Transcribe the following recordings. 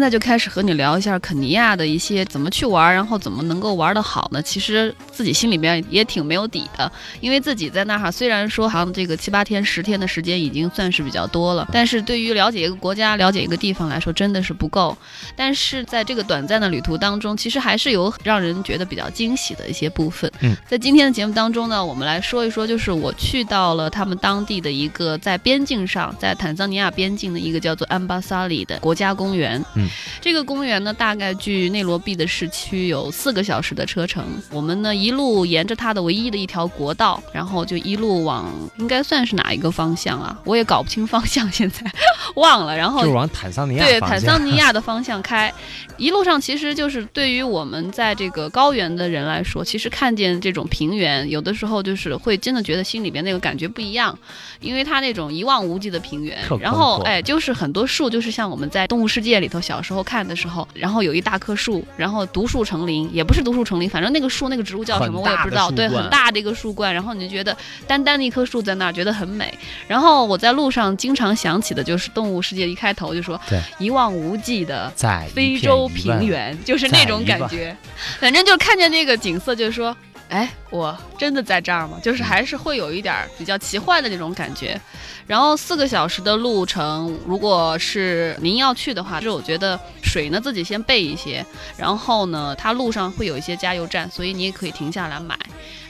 现在就开始和你聊一下肯尼亚的一些怎么去玩，然后怎么能够玩得好呢？其实自己心里边也挺没有底的，因为自己在那哈，虽然说好像这个七八天、十天的时间已经算是比较多了，但是对于了解一个国家、了解一个地方来说，真的是不够。但是在这个短暂的旅途当中，其实还是有让人觉得比较惊喜的一些部分。嗯，在今天的节目当中呢，我们来说一说，就是我去到了他们当地的一个在边境上，在坦桑尼亚边境的一个叫做安巴萨里的国家公园。嗯，这个公园呢，大概距内罗毕的市区有四个小时的车程。我们呢一路沿着它的唯一的一条国道，然后就一路往应该算是哪一个方向啊？我也搞不清方向，现在 忘了。然后就是往坦桑尼亚对坦桑尼亚的方向开，一路上其实就是对于我们在这个高原的人来说，其实看见这种平原，有的时候就是会真的觉得心里边那个感觉不一样，因为它那种一望无际的平原，然后哎，就是很多树，就是像我们在动物世界里头小时候看的时候，然后有一大棵树，然后独树成林，也不是独树成林，反正那个树那个植物叫什么我也不知道，对，很大的一个树冠，然后你就觉得单单的一棵树在那儿，觉得很美。然后我在路上经常想起的就是动物世界一开头就说对一望无际的在非洲平原，就是那种感觉。反正就看见那个景色，就是说，哎，我真的在这儿吗？就是还是会有一点比较奇幻的那种感觉。然后四个小时的路程，如果是您要去的话，就是我觉得水呢自己先备一些，然后呢，它路上会有一些加油站，所以你也可以停下来买。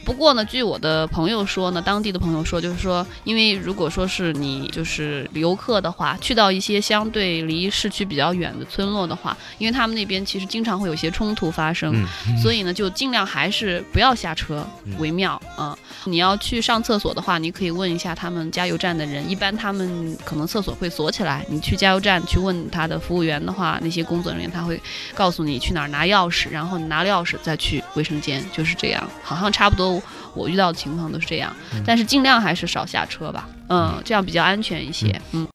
不过呢，据我的朋友说呢，当地的朋友说，就是说，因为如果说是你就是游客的话，去到一些相对离市区比较远的村落的话，因为他们那边其实经常会有一些冲突发生，嗯，所以呢，就尽量还是不要下车嗯为妙啊、你要去上厕所的话，你可以问一下他们加油站的人，一般他们可能厕所会锁起来。你去加油站去问他的服务员的话，那些工作人员他会告诉你去哪儿拿钥匙，然后你拿了钥匙再去卫生间，就是这样。好像差不多我遇到的情况都是这样，嗯但是尽量还是少下车吧，嗯，这样比较安全一些，嗯